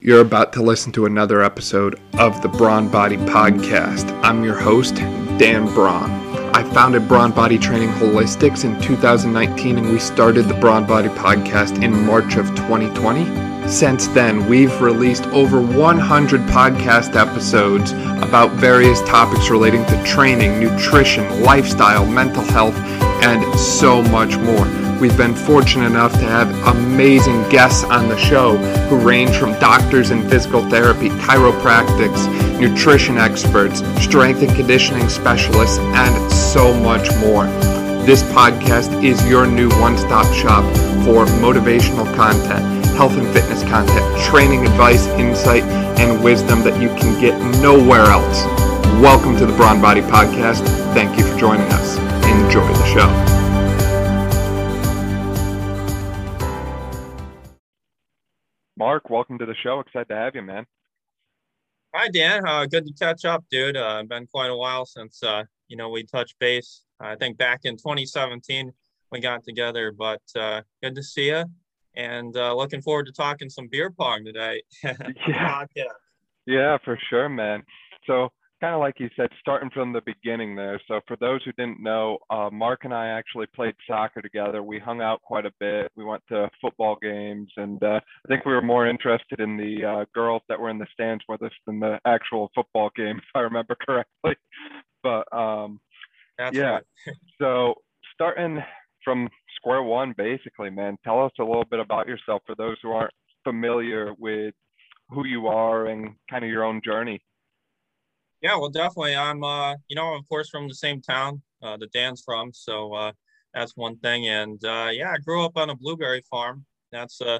You're about to listen to another episode of the Brawn Body Podcast. I'm your host, Dan Braun. I founded Brawn Body Training Holistics in 2019 and we started the Brawn Body Podcast in March of 2020. Since then, we've released over 100 podcast episodes about various topics relating to training, nutrition, lifestyle, mental health, and so much more. We've been fortunate enough to have amazing guests on the show who range from doctors in physical therapy, chiropractics, nutrition experts, strength and conditioning specialists, and so much more. This podcast is your new one stop shop for motivational content, health and fitness content, training advice, insight, and wisdom that you can get nowhere else. Welcome to the Brawn Body Podcast. Thank you for joining us. Enjoy the show. Mark, welcome to the show. Excited to have you, man. Hi, Dan. Uh, good to catch up, dude. Uh, been quite a while since uh, you know we touched base. I think back in 2017 we got together, but uh, good to see you. And uh, looking forward to talking some beer pong today. yeah. yeah, for sure, man. So kind of like you said, starting from the beginning there. So for those who didn't know, uh, Mark and I actually played soccer together. We hung out quite a bit. We went to football games, and uh, I think we were more interested in the uh, girls that were in the stands with us than the actual football game, if I remember correctly. But um, That's yeah, right. so starting from square one, basically, man, tell us a little bit about yourself for those who aren't familiar with who you are and kind of your own journey. Yeah, well, definitely. I'm, uh, you know, of course, from the same town uh, that Dan's from, so uh, that's one thing. And uh, yeah, I grew up on a blueberry farm. That's uh,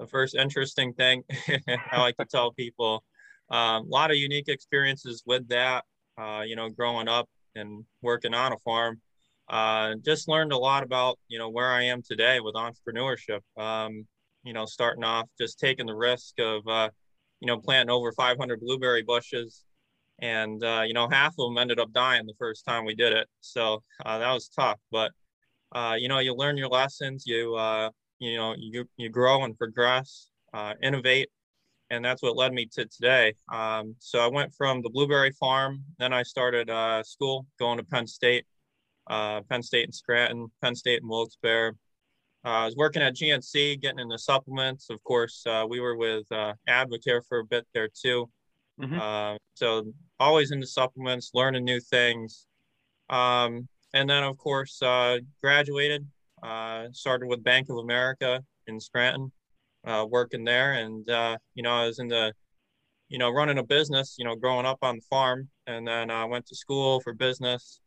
the first interesting thing I like to tell people. Um, a lot of unique experiences with that. Uh, you know, growing up and working on a farm. Uh, just learned a lot about you know where I am today with entrepreneurship. Um, you know, starting off just taking the risk of uh, you know planting over 500 blueberry bushes and uh, you know half of them ended up dying the first time we did it so uh, that was tough but uh, you know you learn your lessons you uh, you know you, you grow and progress uh, innovate and that's what led me to today um, so i went from the blueberry farm then i started uh, school going to penn state penn state in scranton penn state in wilkes-barre I was working at GNC, getting into supplements. Of course, we were with Advocare for a bit there too. Mm-hmm. Uh, so always into supplements, learning new things. Um, and then, of course, uh, graduated, uh, started with Bank of America in Scranton, uh, working there. And, uh, you know, I was in the, you know, running a business, you know, growing up on the farm. And then I went to school for business.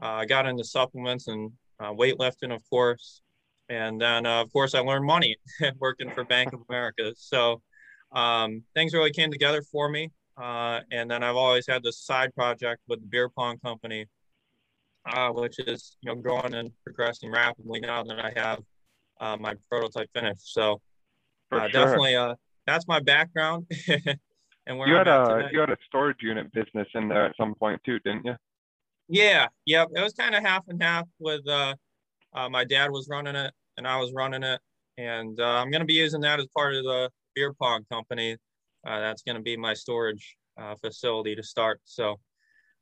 I got into supplements and weightlifting, of course. And then, of course, I learned money working for Bank of America. So um, things really came together for me. Uh, and then I've always had this side project with the beer pong company, uh, which is you know growing and progressing rapidly now that I have uh, my prototype finished. So uh, sure. definitely, uh, that's my background. and where you I'm had a today. you had a storage unit business in there at some point too, didn't you? Yeah, yep. It was kind of half and half. With uh, my dad was running it and I was running it, and I'm going to be using that as part of the beer pong company uh, that's going to be my storage uh, facility to start. So,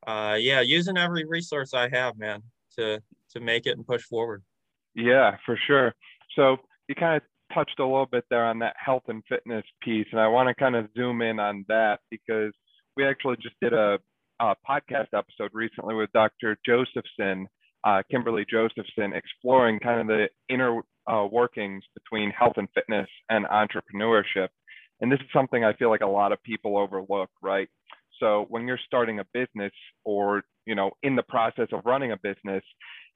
uh, yeah, using every resource I have, man, to to make it and push forward. Yeah, for sure. So you kind of touched a little bit there on that health and fitness piece, and I want to kind of zoom in on that because we actually just did a, a podcast episode recently with Dr. Josephson, uh, Kimberly Josephson, exploring kind of the inner uh, workings between health and fitness and entrepreneurship. And this is something I feel like a lot of people overlook, right? So when you're starting a business or, you know, in the process of running a business,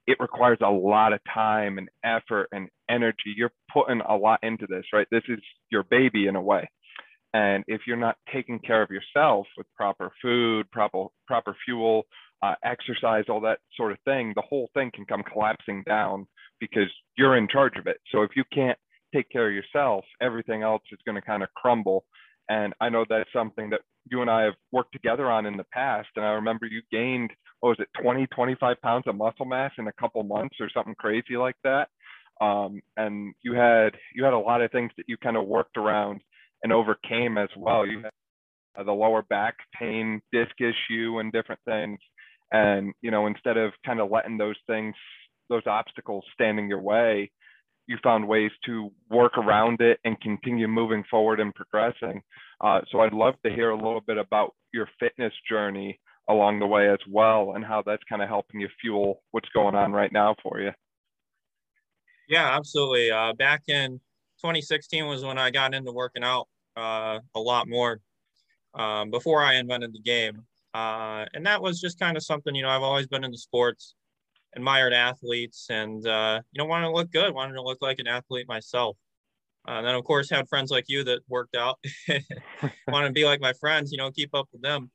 it requires a lot of time and effort and energy. You're putting a lot into this, right? This is your baby in a way. And if you're not taking care of yourself with proper food, proper proper fuel, uh, exercise, all that sort of thing, the whole thing can come collapsing down because you're in charge of it. So if you can't take care of yourself, everything else is going to kind of crumble. And I know that's something that you and I have worked together on in the past. And I remember you gained, what was it, 20, 25 pounds of muscle mass in a couple months or something crazy like that. Um, and you had you had a lot of things that you kind of worked around and overcame as well. You had uh, the lower back pain, disc issue, and different things. And you know, instead of kind of letting those things, those obstacles standing your way, you found ways to work around it and continue moving forward and progressing. Uh, so I'd love to hear a little bit about your fitness journey along the way as well and how that's kind of helping you fuel what's going on right now for you. Yeah, absolutely. Uh, back in 2016 was when I got into working out uh, a lot more um, before I invented the game. Uh, and that was just kind of something, you know, I've always been into sports, admired athletes, and, uh, you know, wanted to look good, wanted to look like an athlete myself. Uh, and then, of course, had friends like you that worked out, wanted to be like my friends, you know, keep up with them.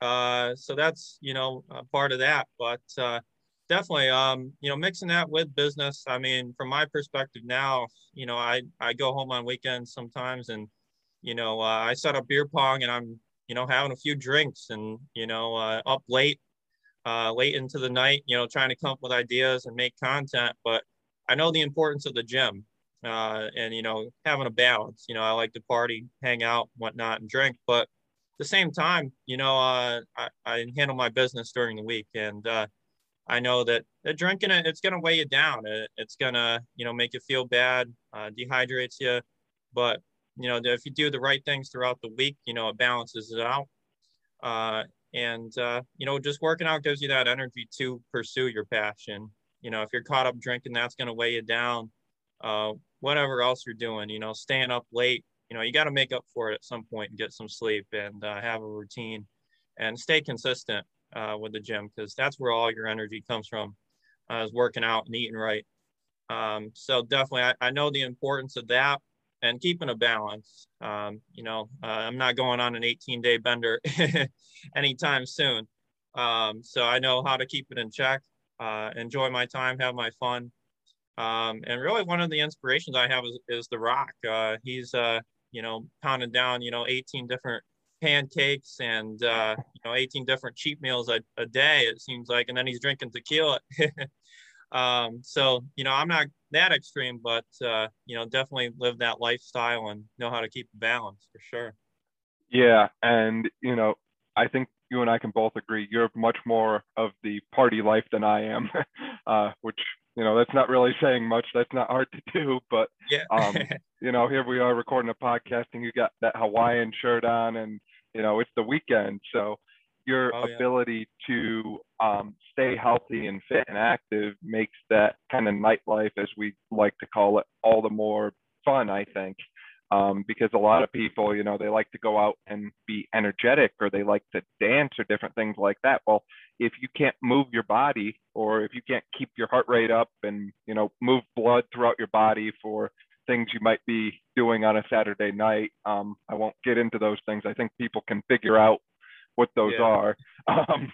Uh, so that's, you know, part of that. But uh, definitely, um, you know, mixing that with business. I mean, from my perspective now, you know, I, I go home on weekends sometimes and, you know, uh, I set up beer pong and I'm, you know, having a few drinks and, you know, uh, up late, uh, late into the night, you know, trying to come up with ideas and make content. But I know the importance of the gym uh, and, you know, having a balance. You know, I like to party, hang out, whatnot, and drink. But at the same time, you know, uh, I, I handle my business during the week. And, uh, I know that drinking it, it's going to weigh you down. It, it's going to, you know, make you feel bad, uh, dehydrates you. But, you know, if you do the right things throughout the week, you know, it balances it out. Uh, and, uh, you know, just working out gives you that energy to pursue your passion. You know, if you're caught up drinking, that's going to weigh you down. Uh, whatever else you're doing, you know, staying up late, you know, you got to make up for it at some point and get some sleep and uh, have a routine and stay consistent uh, with the gym because that's where all your energy comes from uh, is working out and eating right. Um, so definitely, I, I, know the importance of that and keeping a balance. Um, you know, uh, I'm not going on an 18 day bender anytime soon. Um, so I know how to keep it in check, uh, enjoy my time, have my fun. Um, and really one of the inspirations I have is, is The Rock. Uh, he's, uh, you know, pounding down, you know, 18 different pancakes and uh, you know 18 different cheap meals a, a day it seems like and then he's drinking tequila um, so you know i'm not that extreme but uh, you know definitely live that lifestyle and know how to keep balance for sure. Yeah and you know i think you and i can both agree you're much more of the party life than i am uh, which you know that's not really saying much. That's not hard to do but yeah. um, you know here we are recording a podcast and you got that hawaiian shirt on and you know it's the weekend so your oh, ability yeah. to um, stay healthy and fit and active makes that kind of nightlife as we like to call it all the more fun i think um, because a lot of people you know they like to go out and be energetic or they like to dance or different things like that well if you can't move your body or if you can't keep your heart rate up and you know move blood throughout your body for things you might be doing on a Saturday night. Um, I won't get into those things. I think people can figure out what those yeah. are. Um,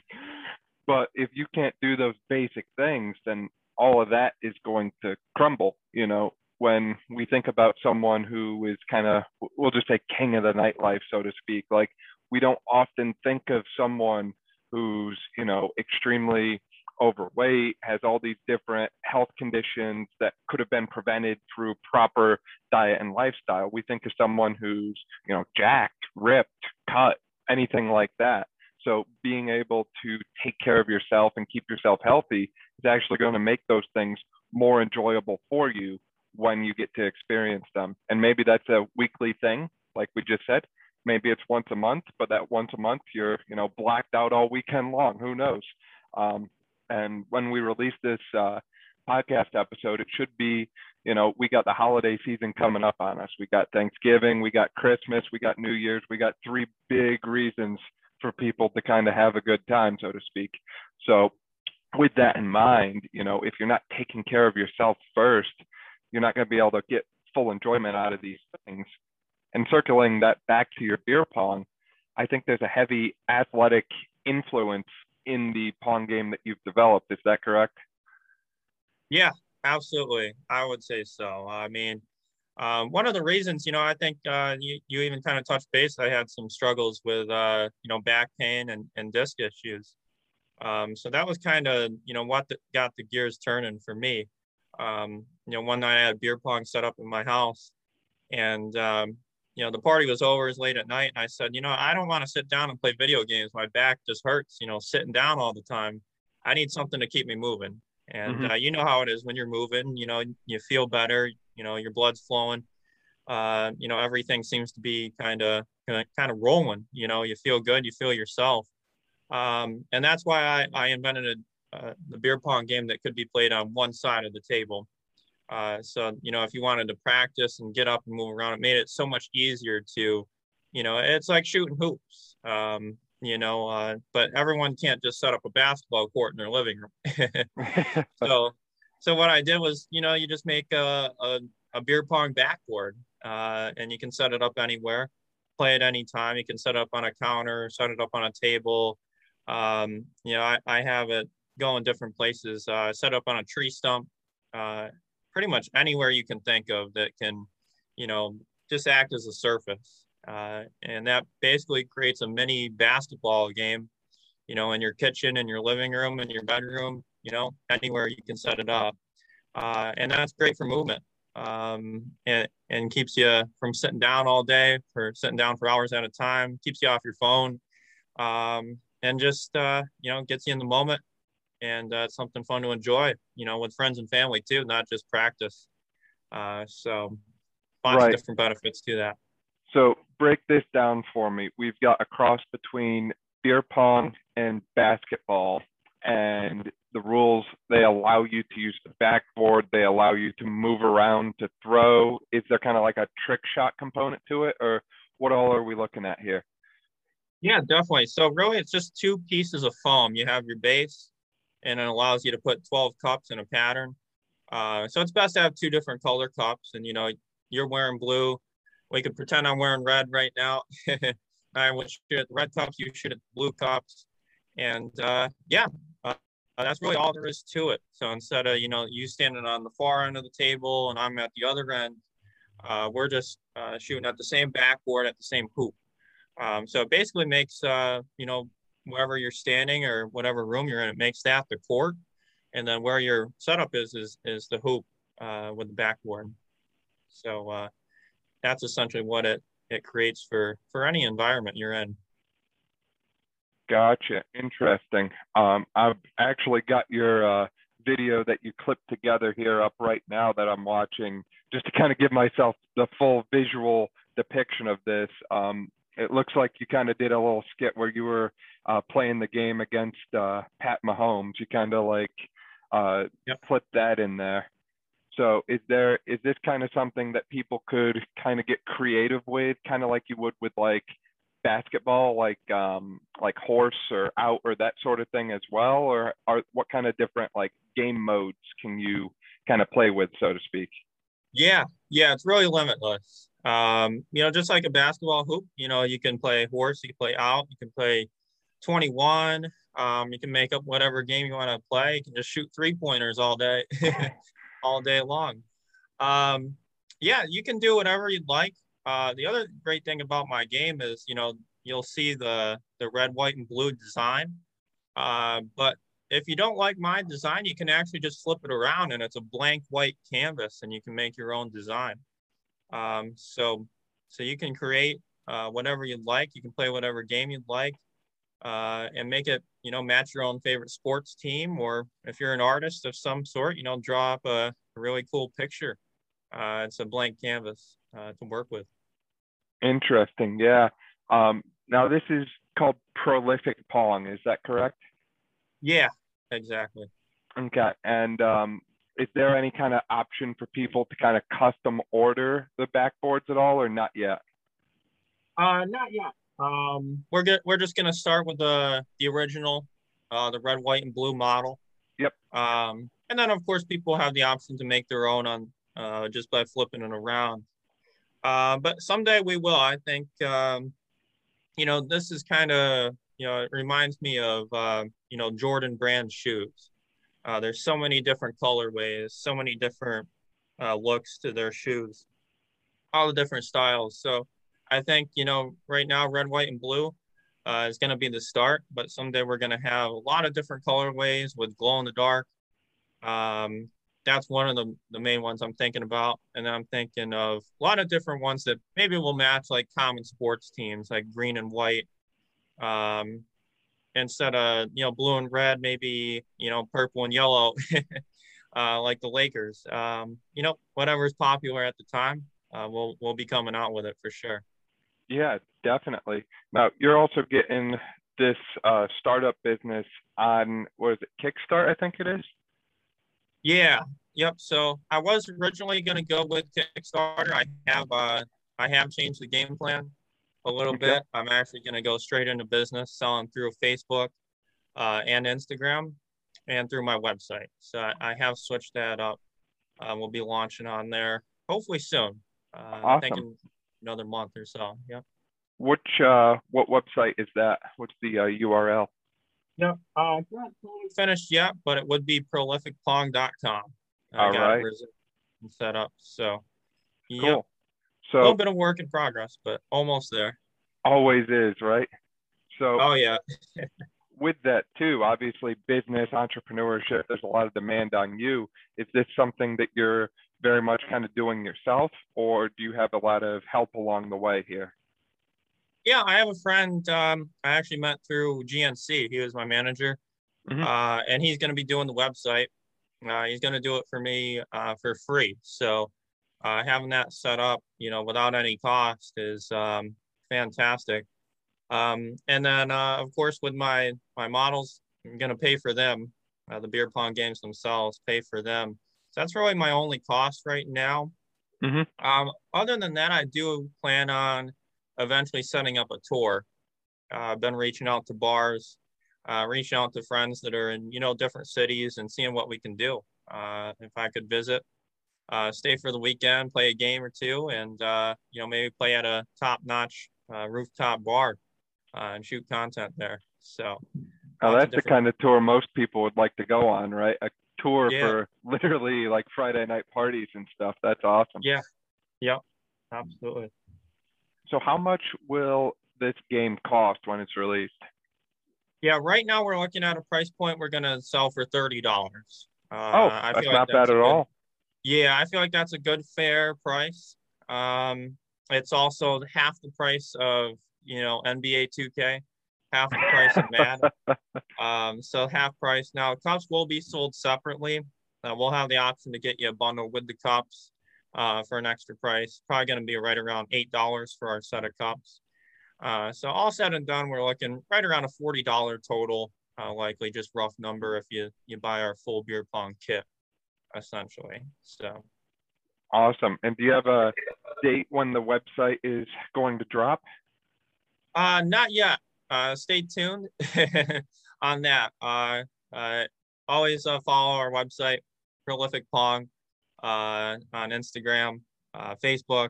but if you can't do those basic things, then all of that is going to crumble. You know, when we think about someone who is kind of, we'll just say king of the nightlife, so to speak, like we don't often think of someone who's, you know, extremely overweight, has all these different health conditions that could have been prevented through proper diet and lifestyle. We think of someone who's, you know, jacked, ripped, cut, anything like that. So being able to take care of yourself and keep yourself healthy is actually going to make those things more enjoyable for you when you get to experience them. And maybe that's a weekly thing, like we just said. Maybe it's once a month, but that once a month you're, you know, blacked out all weekend long. Who knows? Um, and when we release this uh, podcast episode, it should be, you know, we got the holiday season coming up on us. We got Thanksgiving, we got Christmas, we got New Year's, we got three big reasons for people to kind of have a good time, so to speak. So, with that in mind, you know, if you're not taking care of yourself first, you're not going to be able to get full enjoyment out of these things. And circling that back to your beer pong, I think there's a heavy athletic influence in the pong game that you've developed. Is that correct? Yeah, absolutely. I would say so. I mean, um, one of the reasons, you know, I think uh, you, you even kind of touched base. I had some struggles with, uh, you know, back pain and, and disc issues. Um, so that was kind of, you know, what the, got the gears turning for me. Um, you know, one night I had beer pong set up in my house and, um, you know, the party was over, it was late at night, and I said, you know, I don't want to sit down and play video games. My back just hurts, you know, sitting down all the time. I need something to keep me moving. And mm-hmm. uh, you know how it is when you're moving. You know, you feel better. You know, your blood's flowing. Uh, you know, everything seems to be kind of kind of rolling. You know, you feel good. You feel yourself. Um, and that's why I, I invented a, uh, the beer pong game that could be played on one side of the table. Uh, so, you know, if you wanted to practice and get up and move around, it made it so much easier to, you know, it's like shooting hoops, um, you know, uh, but everyone can't just set up a basketball court in their living room. so, so what I did was, you know, you just make a, a, a beer pong backboard uh, and you can set it up anywhere, play it anytime. You can set it up on a counter, set it up on a table. Um, you know, I, I have it go in different places, uh, set up on a tree stump, uh, pretty much anywhere you can think of that can, you know, just act as a surface. Uh, and that basically creates a mini basketball game, you know, in your kitchen, in your living room, in your bedroom, you know, anywhere you can set it up. Uh, and that's great for movement um, and, and keeps you from sitting down all day for sitting down for hours at a time, keeps you off your phone, um, and just, uh, you know, gets you in the moment and uh, something fun to enjoy, you know, with friends and family too, not just practice. Uh, so, lots right. of different benefits to that. So, break this down for me. We've got a cross between beer pong and basketball, and the rules they allow you to use the backboard, they allow you to move around to throw. Is there kind of like a trick shot component to it, or what all are we looking at here? Yeah, definitely. So really, it's just two pieces of foam. You have your base, and it allows you to put 12 cups in a pattern. Uh, so it's best to have two different color cups. And, you know, you're wearing blue. We could pretend I'm wearing red right now. I would shoot at the red cups, you shoot at the blue cups. And uh, yeah, uh, that's really all there is to it. So instead of, you know, you standing on the far end of the table and I'm at the other end, uh, we're just uh, shooting at the same backboard at the same hoop. Um, so it basically makes, uh, you know, wherever you're standing or whatever room you're in, it makes that the court. And then where your setup is, is, is the hoop uh, with the backboard. So uh, that's essentially what it, it creates for, for any environment you're in. Gotcha. Interesting. Um, I've actually got your uh, video that you clipped together here up right now that I'm watching just to kind of give myself the full visual depiction of this. Um, it looks like you kind of did a little skit where you were uh, playing the game against uh, Pat Mahomes. You kind of like uh, yep. put that in there. So is there is this kind of something that people could kind of get creative with, kind of like you would with like basketball, like um, like horse or out or that sort of thing as well, or are what kind of different like game modes can you kind of play with, so to speak? Yeah, yeah, it's really limitless. Um, you know, just like a basketball hoop, you know, you can play horse, you can play out, you can play 21. Um, you can make up whatever game you want to play. You can just shoot three pointers all day, all day long. Um, yeah, you can do whatever you'd like. Uh, the other great thing about my game is, you know, you'll see the the red, white, and blue design. Uh, but if you don't like my design, you can actually just flip it around and it's a blank white canvas and you can make your own design. Um, so, so you can create uh, whatever you'd like. You can play whatever game you'd like uh, and make it, you know, match your own favorite sports team. Or if you're an artist of some sort, you know, draw up a, a really cool picture. Uh, it's a blank canvas uh, to work with. Interesting. Yeah. Um, now this is called prolific pong. Is that correct? Yeah, exactly. Okay. And um, is there any kind of option for people to kind of custom order the backboards at all or not yet? Uh, not yet. Um, we're get, we're just gonna start with the the original, uh, the red, white, and blue model. Yep. Um, and then of course people have the option to make their own on uh, just by flipping it around. Uh, but someday we will. I think um, you know this is kind of you know it reminds me of uh, you know Jordan brand shoes. Uh, there's so many different colorways, so many different uh, looks to their shoes, all the different styles. So I think, you know, right now, red, white, and blue uh, is going to be the start, but someday we're going to have a lot of different colorways with glow in the dark. Um, that's one of the, the main ones I'm thinking about. And then I'm thinking of a lot of different ones that maybe will match like common sports teams like green and white. Um, instead of, you know, blue and red, maybe, you know, purple and yellow, uh, like the Lakers. Um, you know, whatever's popular at the time, uh, we'll, we'll be coming out with it for sure. Yeah, definitely. Now, you're also getting this uh, startup business on, what is it, Kickstart, I think it is? Yeah. Yep. So I was originally going to go with Kickstarter. I have uh, I have changed the game plan a little okay. bit. I'm actually going to go straight into business, selling through Facebook uh, and Instagram and through my website. So I, I have switched that up. Uh, we'll be launching on there hopefully soon. Uh, awesome. Thinking another month or so. Yeah. Which uh, what website is that? What's the uh, URL? No, uh, it's not finished yet, but it would be prolificpong.com. All right. Set up. So, cool. Yep. So a little bit of work in progress, but almost there. Always is, right? So. Oh yeah. with that too, obviously, business entrepreneurship. There's a lot of demand on you. Is this something that you're very much kind of doing yourself, or do you have a lot of help along the way here? Yeah, I have a friend um, I actually met through GNC. He was my manager, mm-hmm. uh, and he's going to be doing the website. Uh, he's going to do it for me uh, for free. So uh, having that set up, you know, without any cost is um, fantastic. Um, and then, uh, of course, with my my models, I'm going to pay for them. Uh, the beer pong games themselves, pay for them. So that's really my only cost right now. Mm-hmm. Um, other than that, I do plan on eventually setting up a tour. Uh, I've been reaching out to bars, uh, reaching out to friends that are in you know different cities and seeing what we can do. Uh, if I could visit, uh, stay for the weekend, play a game or two, and uh, you know maybe play at a top-notch uh, rooftop bar and shoot content there. So. Oh, that's the kind of tour most people would like to go on, right? A tour yeah. for literally like Friday night parties and stuff. That's awesome. Yeah. Yep. Absolutely. So how much will this game cost when it's released? Yeah, right now we're looking at a price point we're going to sell for thirty dollars. Uh, oh, I that's feel not bad at good, all. Yeah, I feel like that's a good fair price. Um, it's also half the price of you know NBA 2K, half the price of Madden. um, so half price. Now cups will be sold separately. Uh, we'll have the option to get you a bundle with the cups uh, for an extra price. Probably going to be right around eight dollars for our set of cups. Uh, so all said and done, we're looking right around a forty dollar total, uh, likely just rough number if you you buy our full beer pong kit, essentially. So awesome. And do you have a date when the website is going to drop? Uh, not yet. Uh, stay tuned on that. Uh, uh, always uh, follow our website, Prolific Pong uh, on Instagram, uh, Facebook.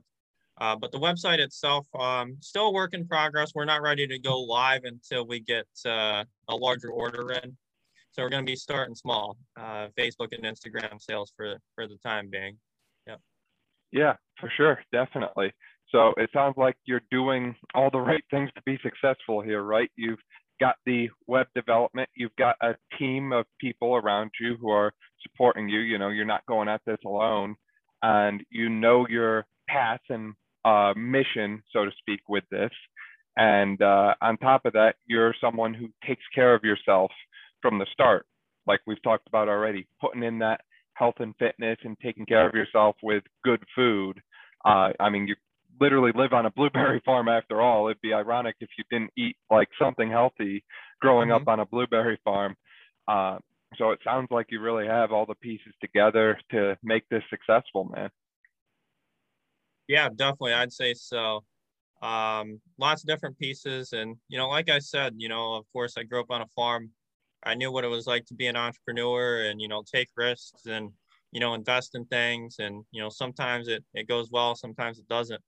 But the website itself, um, still a work in progress. We're not ready to go live until we get a larger order in. So we're going to be starting small, Facebook and Instagram sales for for the time being. Yeah. Yeah, for sure, definitely. So it sounds like you're doing all the right things to be successful here, right? You've got the web development, you've got a team of people around you who are supporting you. You know, you're not going at this alone, and you know your path and uh, mission, so to speak, with this. And uh, on top of that, you're someone who takes care of yourself from the start, like we've talked about already, putting in that health and fitness and taking care of yourself with good food. Uh, I mean, you literally live on a blueberry farm after all. It'd be ironic if you didn't eat like something healthy growing mm-hmm. up on a blueberry farm. Uh, so it sounds like you really have all the pieces together to make this successful, man. Yeah, definitely. I'd say so. Um, lots of different pieces. And, you know, like I said, you know, of course, I grew up on a farm. I knew what it was like to be an entrepreneur and, you know, take risks and, you know, invest in things. And, you know, sometimes it, it goes well, sometimes it doesn't.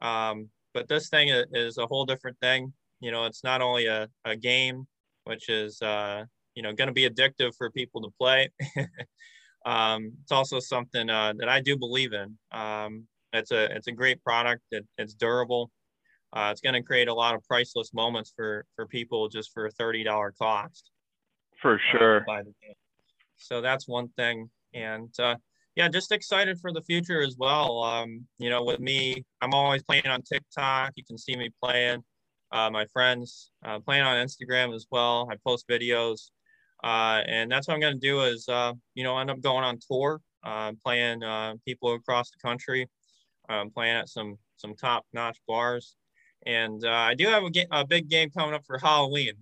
Um, but this thing is a whole different thing. You know, it's not only a, a game, which is, uh, you know, going to be addictive for people to play. um, it's also something uh, that I do believe in. Um, it's a it's a great product. It, it's durable. Uh, it's going to create a lot of priceless moments for for people just for a thirty dollar cost. For uh, sure. So that's one thing. and uh, yeah, just excited for the future as well. Um, you know, with me, I'm always playing on TikTok. You can see me playing. Uh, my friends uh, playing on Instagram as well. I post videos, uh, and that's what I'm going to do. Is uh, you know end up going on tour, uh, playing uh, people across the country, um, playing at some some top notch bars, and I do have a, ga- a, big game coming up for Halloween.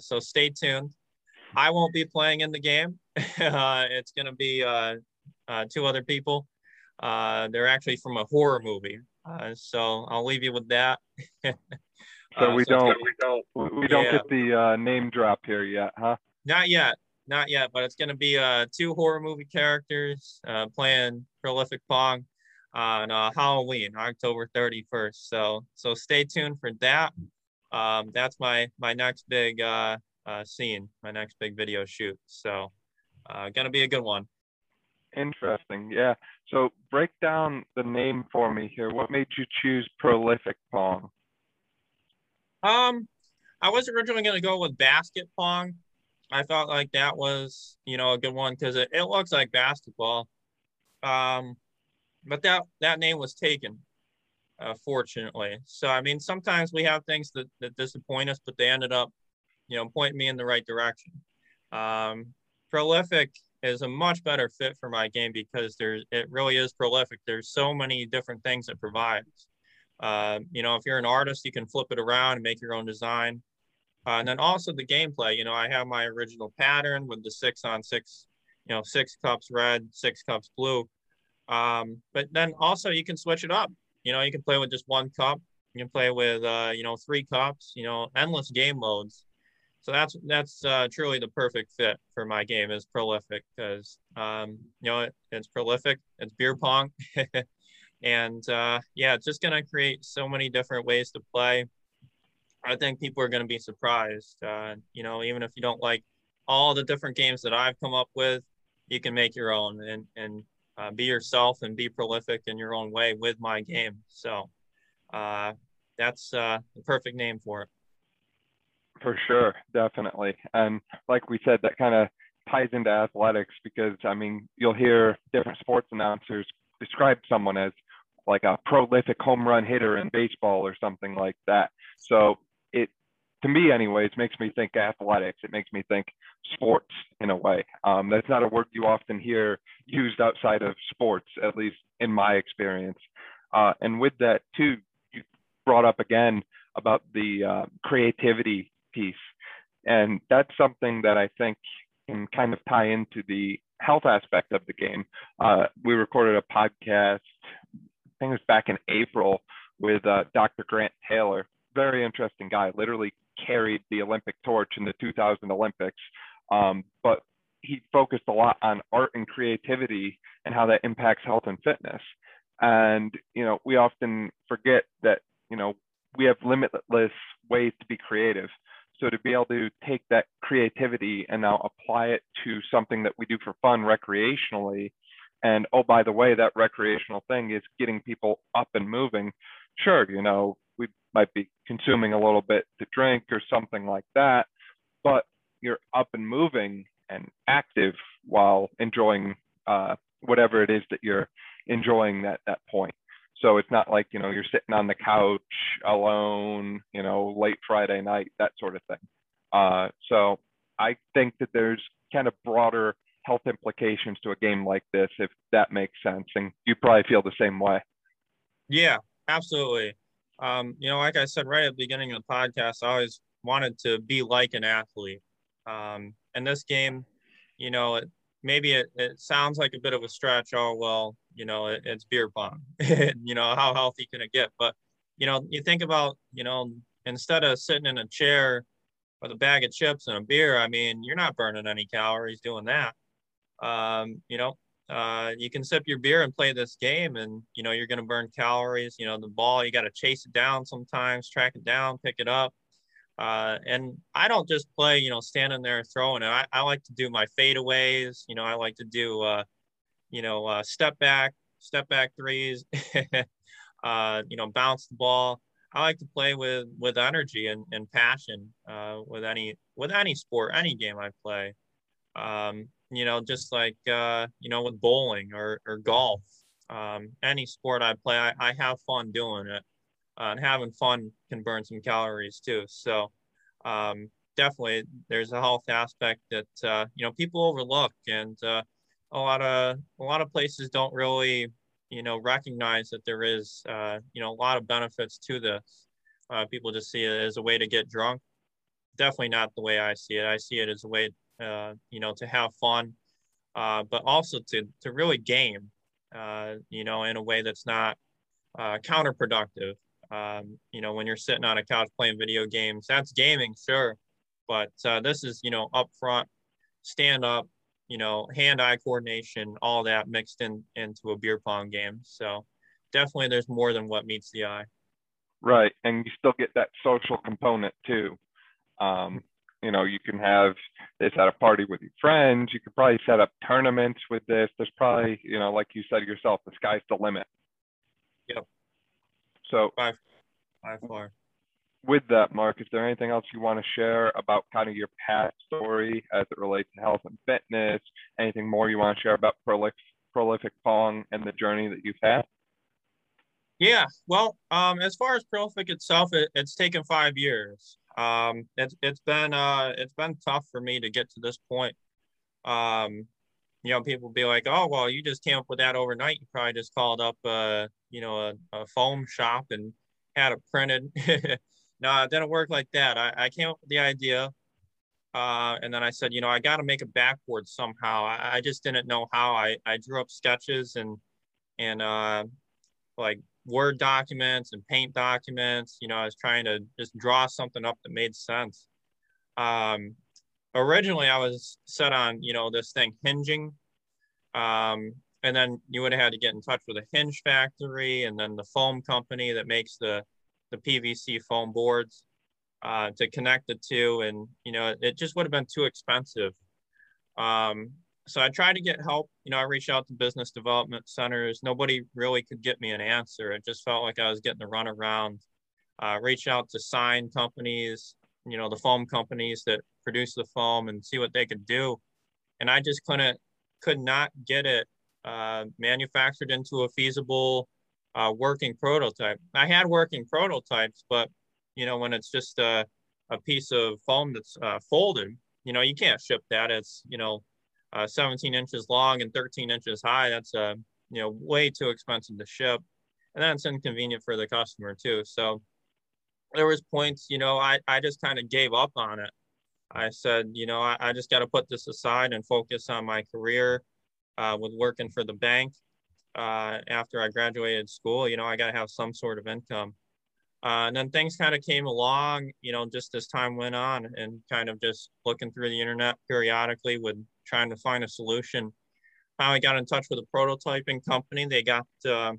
so stay tuned. I won't be playing in the game. it's going to be uh, two other people. Uh, they're actually from a horror movie. Uh, so I'll leave you with that. so we, so don't, we don't we don't yeah. get the uh, name drop here yet, huh? Not yet, not yet. But it's going to be uh, two horror movie characters uh, playing prolific Pong on uh, Halloween, October 31st. So so stay tuned for that. Um, that's my my next big uh, uh, scene, my next big video shoot. So uh, gonna be a good one. Interesting. Yeah. So break down the name for me here. What made you choose prolific pong? Um, I was originally going to go with basket pong. I thought like that was, you know, a good one because it, it looks like basketball. Um, but that that name was taken, uh, fortunately. So I mean, sometimes we have things that, that disappoint us, but they ended up, you know, pointing me in the right direction. Um, prolific is a much better fit for my game because there's it really is prolific. There's so many different things it provides. Uh, you know, if you're an artist, you can flip it around and make your own design. Uh, and then also the gameplay. You know, I have my original pattern with the six on six, you know, six cups red, six cups blue. Um, but then also you can switch it up. You know, you can play with just one cup. You can play with, uh, you know, three cups. You know, endless game modes so that's that's uh, truly the perfect fit for my game is prolific because um, you know it, it's prolific it's beer pong. And uh, yeah it's just going to create so many different ways to play. I think people are going to be surprised uh, you know even if you don't like all the different games that i've come up with you can make your own and and uh, be yourself and be prolific in your own way with my game. So uh, that's uh, the perfect name for it for sure, definitely. And like we said, that kind of ties into athletics because I mean, you'll hear different sports announcers describe someone as like a prolific home run hitter in baseball or something like that. So it, to me, anyways, makes me think athletics. It makes me think sports in a way. Um, that's not a word you often hear used outside of sports, at least in my experience. Uh, and with that too, you brought up again about the uh, creativity piece. And that's something that I think can kind of tie into the health aspect of the game. Uh, we recorded a podcast, I think it was back in April, with uh, Dr. Grant Taylor. Very interesting guy, literally carried the Olympic torch in the 2000 Olympics. Um, but he focused a lot on art and creativity and how that impacts health and fitness. And, you know, we often forget that, you know, we have limitless ways to be creative. So to be able to take that creativity and now apply it to something that we do for fun recreationally, and oh, by the way, that recreational thing is getting people up and moving. Sure, you know, we might be consuming a little bit to drink or something like that, but you're up and moving and active while enjoying uh, whatever it is that you're enjoying at that point. So it's not like, you know, you're sitting on the couch alone, you know, late Friday night, that sort of thing. Uh, so I think that there's kind of broader health implications to a game like this, if that makes sense. And you probably feel the same way. Yeah, absolutely. Um, you know, like I said right at the beginning of the podcast, I always wanted to be like an athlete. Um, and this game, you know, it, maybe it, it sounds like a bit of a stretch. Oh, well, you know, it, it's beer pong. you know, how healthy can it get? But, you know, you think about, you know, instead of sitting in a chair with a bag of chips and a beer, I mean, you're not burning any calories doing that. Um, you know, uh, you can sip your beer and play this game and, you know, you're going to burn calories. You know, the ball, you got to chase it down sometimes, track it down, pick it up. Uh, and I don't just play, you know, standing there throwing it. I, I like to do my fadeaways. You know, I like to do, uh, you know, uh, step back, step back threes, uh, you know, bounce the ball. I like to play with with energy and, and passion uh, with any with any sport, any game I play. Um, you know, just like, uh, you know, with bowling or, or golf, um, any sport I play, I, I have fun doing it. Uh, and having fun can burn some calories too. So um, definitely there's a health aspect that, uh, you know, people overlook and uh, a lot of, a lot of places don't really, you know, recognize that there is, uh, you know, a lot of benefits to this. Uh, people just see it as a way to get drunk. Definitely not the way I see it. I see it as a way uh, you know, to have fun, uh, but also to to really game, uh, you know, in a way that's not uh, counterproductive. Um, you know, when you're sitting on a couch playing video games, that's gaming, sure, but this is you know upfront, stand up, you know, hand-eye coordination, all that mixed in into a beer pong game. So definitely, there's more than what meets the eye. Right, and you still get that social component too. Um, you know, you can have this at a party with your friends. You could probably set up tournaments with this. There's probably, you know, like you said yourself, the sky's the limit. Yep. So by, by far. With that, Mark, is there anything else you want to share about kind of your past story as it relates to health and fitness? Anything more you want to share about prolific, prolific Pong and the journey that you've had? Yeah, well, um, as far as prolific itself, it, it's taken five years um, it's it's been uh it's been tough for me to get to this point. Um, you know, people be like, "Oh, well, you just came up with that overnight. You probably just called up, uh, you know, a, a foam shop and had it printed." no, it didn't work like that. I, I came up with the idea, uh, and then I said, you know, I got to make a backboard somehow. I, I just didn't know how. I I drew up sketches and and uh, like Word documents and paint documents. You know, I was trying to just draw something up that made sense. Um, originally, I was set on, you know, this thing hinging. Um, and then you would have had to get in touch with a hinge factory and then the foam company that makes the, the PVC foam boards uh, to connect the two. And, you know, it just would have been too expensive. Um, so I tried to get help. You know, I reached out to business development centers. Nobody really could get me an answer. It just felt like I was getting the run around. Uh, reach out to sign companies, you know, the foam companies that produce the foam and see what they could do. And I just couldn't, could not get it uh, manufactured into a feasible uh, working prototype. I had working prototypes, but you know, when it's just a, a piece of foam that's uh, folded, you know, you can't ship that. It's, you know, uh, 17 inches long and 13 inches high. That's uh, you know way too expensive to ship, and that's inconvenient for the customer too. So there was points, you know, I I just kind of gave up on it. I said, you know, I, I just got to put this aside and focus on my career uh, with working for the bank. Uh, after I graduated school, you know, I got to have some sort of income. Uh, and then things kind of came along, you know, just as time went on and kind of just looking through the internet periodically with trying to find a solution. Finally got in touch with a prototyping company. They got uh,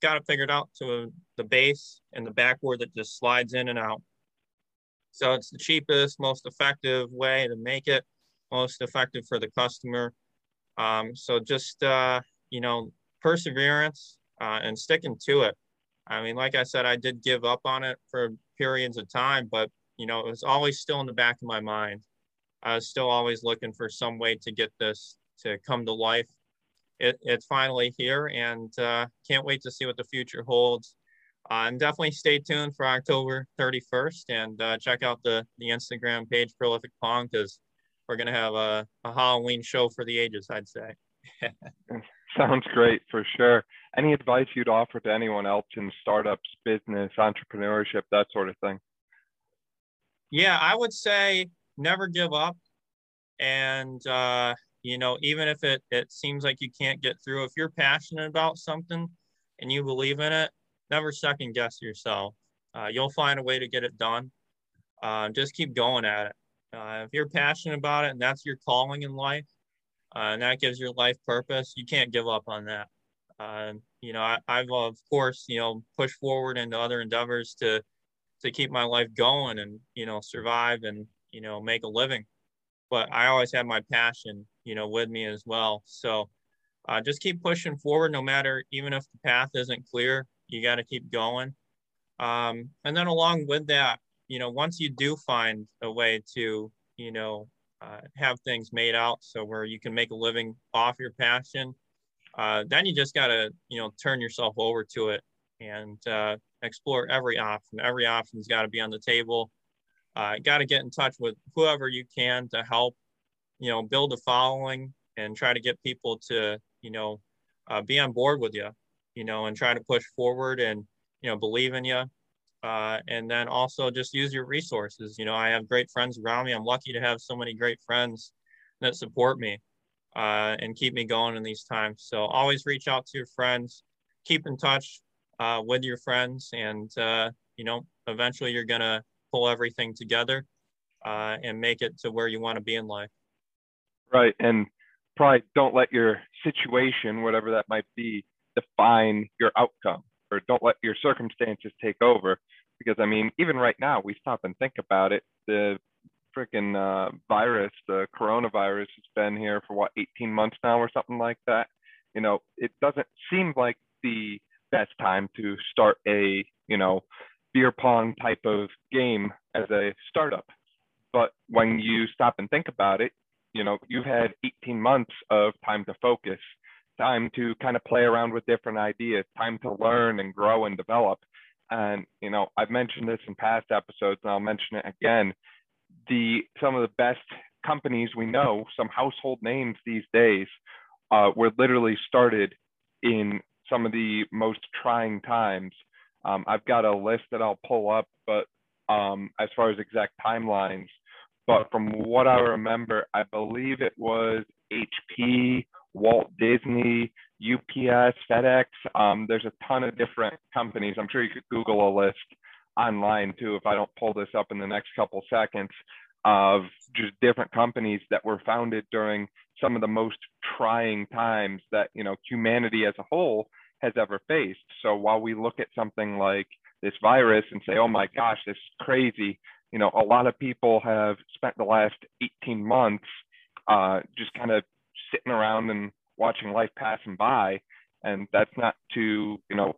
got it figured out to the base and the backboard that just slides in and out. So it's the cheapest, most effective way to make it, most effective for the customer. Um, so just uh, you know, perseverance uh, and sticking to it. I mean, like I said, I did give up on it for periods of time, but you know, it was always still in the back of my mind. I was still always looking for some way to get this to come to life. It, it's finally here and uh, can't wait to see what the future holds. Uh, and definitely stay tuned for October 31st and uh, check out the, the Instagram page Prolific Pong because we're going to have a, a Halloween show for the ages, I'd say. Sounds great for sure. Any advice you'd offer to anyone else in startups, business, entrepreneurship, that sort of thing? Yeah, I would say never give up. And, uh, you know, even if it, it seems like you can't get through, if you're passionate about something and you believe in it, never second guess yourself. Uh, you'll find a way to get it done. Uh, just keep going at it. Uh, if you're passionate about it and that's your calling in life, uh, and that gives your life purpose, you can't give up on that. Uh, you know, I, have of course, you know, pushed forward into other endeavors to to keep my life going and you know survive and you know, make a living. But I always had my passion, you know, with me as well. So uh, just keep pushing forward, no matter, even if the path isn't clear, you got to keep going. Um, and then along with that, you know, once you do find a way to, you know, uh, have things made out so where you can make a living off your passion. Uh, then you just got to, you know, turn yourself over to it and uh, explore every option. Every option's got to be on the table. Uh, got to get in touch with whoever you can to help, you know, build a following and try to get people to, you know, uh, be on board with you, you know, and try to push forward and, you know, believe in you. Uh, and then also just use your resources. You know, I have great friends around me. I'm lucky to have so many great friends that support me uh, and keep me going in these times. So always reach out to your friends, keep in touch uh, with your friends, and uh, you know, eventually you're gonna pull everything together uh, and make it to where you want to be in life. Right, and probably don't let your situation, whatever that might be, define your outcome, or don't let your circumstances take over. Because I mean, even right now, we stop and think about it. The freaking uh, virus, the coronavirus, has been here for what 18 months now or something like that. You know, it doesn't seem like the best time to start a you know beer pong type of game as a startup. But when you stop and think about it, you know, you've had 18 months of time to focus, time to kind of play around with different ideas, time to learn and grow and develop. And, you know, I've mentioned this in past episodes and I'll mention it again the some of the best companies we know, some household names these days, uh, were literally started in some of the most trying times. Um, I've got a list that I'll pull up, but um, as far as exact timelines, but from what I remember, I believe it was HP, Walt Disney, UPS, FedEx. Um, there's a ton of different companies. I'm sure you could Google a list online too if I don't pull this up in the next couple seconds of just different companies that were founded during some of the most trying times that you know humanity as a whole has ever faced. So while we look at something like this virus and say, "Oh my gosh, this is crazy," you know, a lot of people have spent the last 18 months uh, just kind of sitting around and watching life passing by, and that's not to you know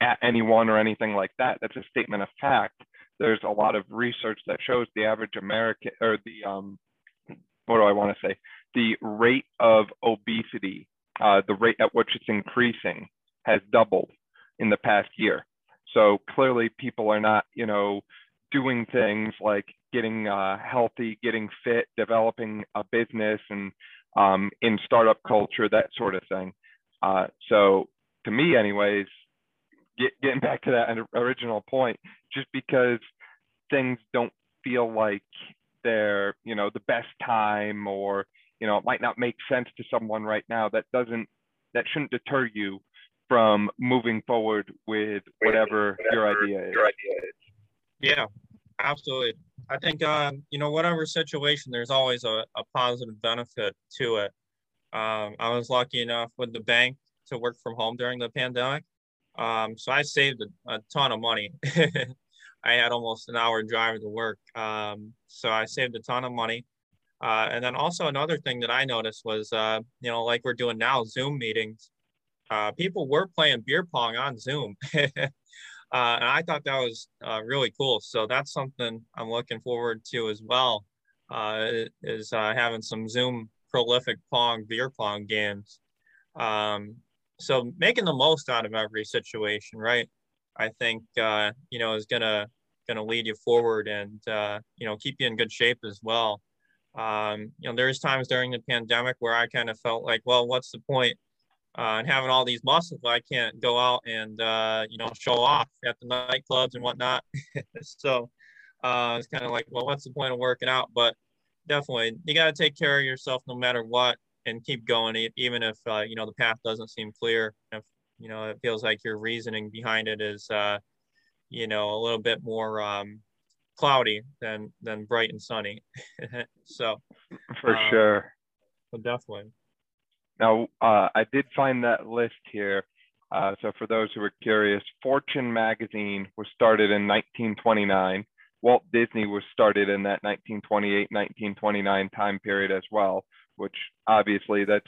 at anyone or anything like that. That's a statement of fact. There's a lot of research that shows the average American or the um, what do I want to say? The rate of obesity, uh, the rate at which it's increasing, has doubled in the past year. So clearly, people are not, you know, doing things like getting uh, healthy, getting fit, developing a business, and um, in startup culture, that sort of thing. Uh, so to me, anyways, get, getting back to that original point, just because things don't feel like they're, you know, the best time or, you know, it might not make sense to someone right now, that doesn't, that shouldn't deter you from moving forward with whatever your idea is. Yeah, absolutely. I think, um, you know, whatever situation, there's always a, a positive benefit to it. Um, I was lucky enough with the bank to work from home during the pandemic. Um, so I saved a, a ton of money. I had almost an hour drive to work. Um, so I saved a ton of money. Uh, and then also another thing that I noticed was, uh, you know, like we're doing now, Zoom meetings. Uh, people were playing beer pong on Zoom. Uh, and I thought that was uh, really cool. So that's something I'm looking forward to as well, uh, is having some Zoom prolific pong, beer pong games. Um, so making the most out of every situation, right? I think uh, you know is gonna gonna lead you forward and uh, you know keep you in good shape as well. Um, you know, there's times during the pandemic where I kind of felt like, well, what's the point? Uh, and having all these muscles, I can't go out and uh, you know show off at the nightclubs and whatnot. so uh, it's kind of like, well, what's the point of working out? But definitely, you got to take care of yourself no matter what and keep going even if uh, you know the path doesn't seem clear if you know it feels like your reasoning behind it is uh, you know a little bit more um, cloudy than than bright and sunny so for um, sure definitely now uh, i did find that list here uh, so for those who are curious fortune magazine was started in 1929 walt disney was started in that 1928 1929 time period as well which obviously that's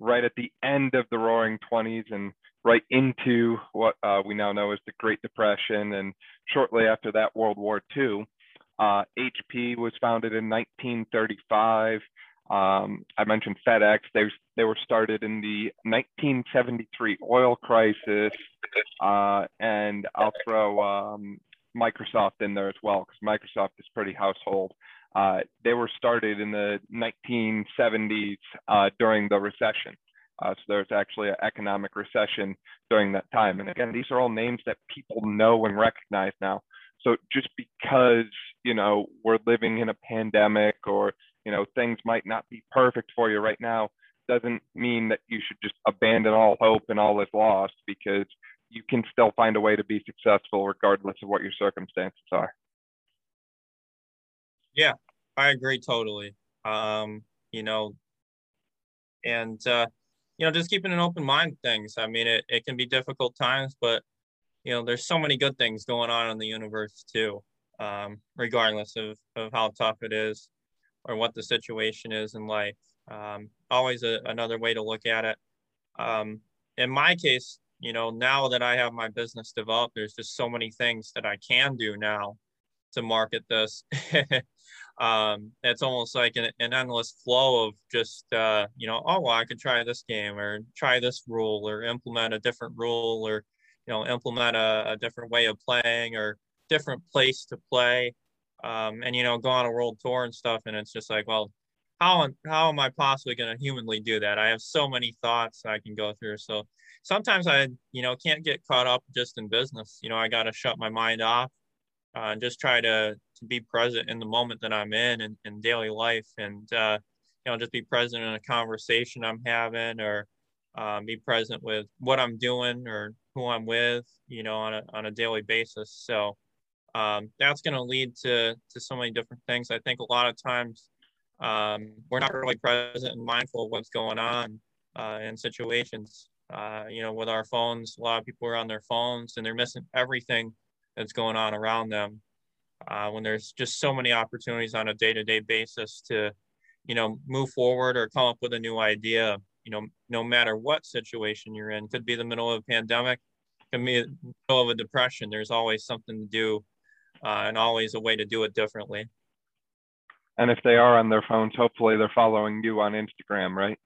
right at the end of the roaring 20s and right into what uh, we now know as the Great Depression and shortly after that, World War II. Uh, HP was founded in 1935. Um, I mentioned FedEx. They they were started in the 1973 oil crisis, uh, and I'll throw um, Microsoft in there as well because Microsoft is pretty household. Uh, they were started in the 1970s uh, during the recession. Uh, so there's actually an economic recession during that time. And again, these are all names that people know and recognize now. So just because you know we're living in a pandemic or you know things might not be perfect for you right now doesn't mean that you should just abandon all hope and all is lost because you can still find a way to be successful regardless of what your circumstances are. Yeah, I agree totally. Um, you know, and uh, you know, just keeping an open mind things. I mean, it, it can be difficult times, but you know, there's so many good things going on in the universe too, um, regardless of, of how tough it is or what the situation is in life. Um, always a, another way to look at it. Um, in my case, you know, now that I have my business developed, there's just so many things that I can do now to market this. um, it's almost like an, an, endless flow of just, uh, you know, oh, well, I could try this game or try this rule or implement a different rule or, you know, implement a, a different way of playing or different place to play. Um, and, you know, go on a world tour and stuff. And it's just like, well, how, how am I possibly going to humanly do that? I have so many thoughts I can go through. So sometimes I, you know, can't get caught up just in business. You know, I got to shut my mind off uh, and just try to, to be present in the moment that I'm in and in, in daily life and, uh, you know, just be present in a conversation I'm having or um, be present with what I'm doing or who I'm with, you know, on a, on a daily basis. So um, that's going to lead to, to so many different things. I think a lot of times um, we're not really present and mindful of what's going on uh, in situations. Uh, you know, with our phones, a lot of people are on their phones and they're missing everything that's going on around them. Uh, when there's just so many opportunities on a day-to-day basis to, you know, move forward or come up with a new idea. You know, no matter what situation you're in, could be the middle of a pandemic, could be the middle of a depression. There's always something to do, uh, and always a way to do it differently. And if they are on their phones, hopefully they're following you on Instagram, right?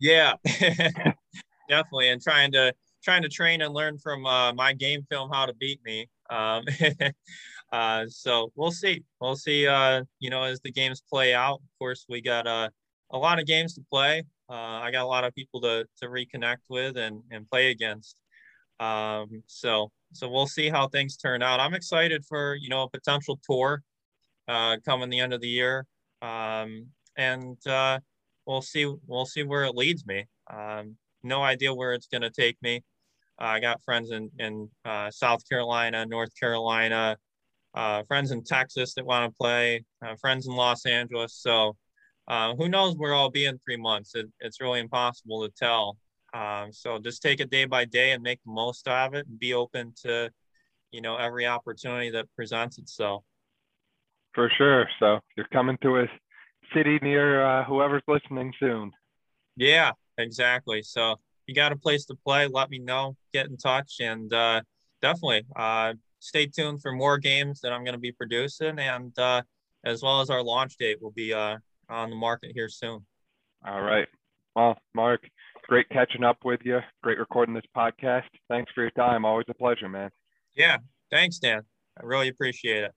Yeah, definitely. And trying to trying to train and learn from uh, my game film how to beat me. Um, uh, so we'll see. We'll see. Uh, you know, as the games play out. Of course, we got uh, a lot of games to play. Uh, I got a lot of people to to reconnect with and and play against. Um, so so we'll see how things turn out. I'm excited for you know a potential tour uh, coming the end of the year, um, and uh, we'll see we'll see where it leads me. Um, no idea where it's going to take me. Uh, I got friends in in uh, South Carolina, North Carolina, uh, friends in Texas that want to play, uh, friends in Los Angeles. So who knows where I'll be in three months? It, it's really impossible to tell. Um, so just take it day by day and make the most of it, and be open to, you know, every opportunity that presents itself. For sure. So you're coming to a city near uh, whoever's listening soon. Yeah, exactly. So you got a place to play, let me know. Get in touch, and uh, definitely uh, stay tuned for more games that I'm going to be producing, and uh, as well as our launch date will be uh, on the market here soon. All right. Well, Mark, great catching up with you. Great recording this podcast. Thanks for your time. Always a pleasure, man. Yeah. Thanks, Dan. I really appreciate it.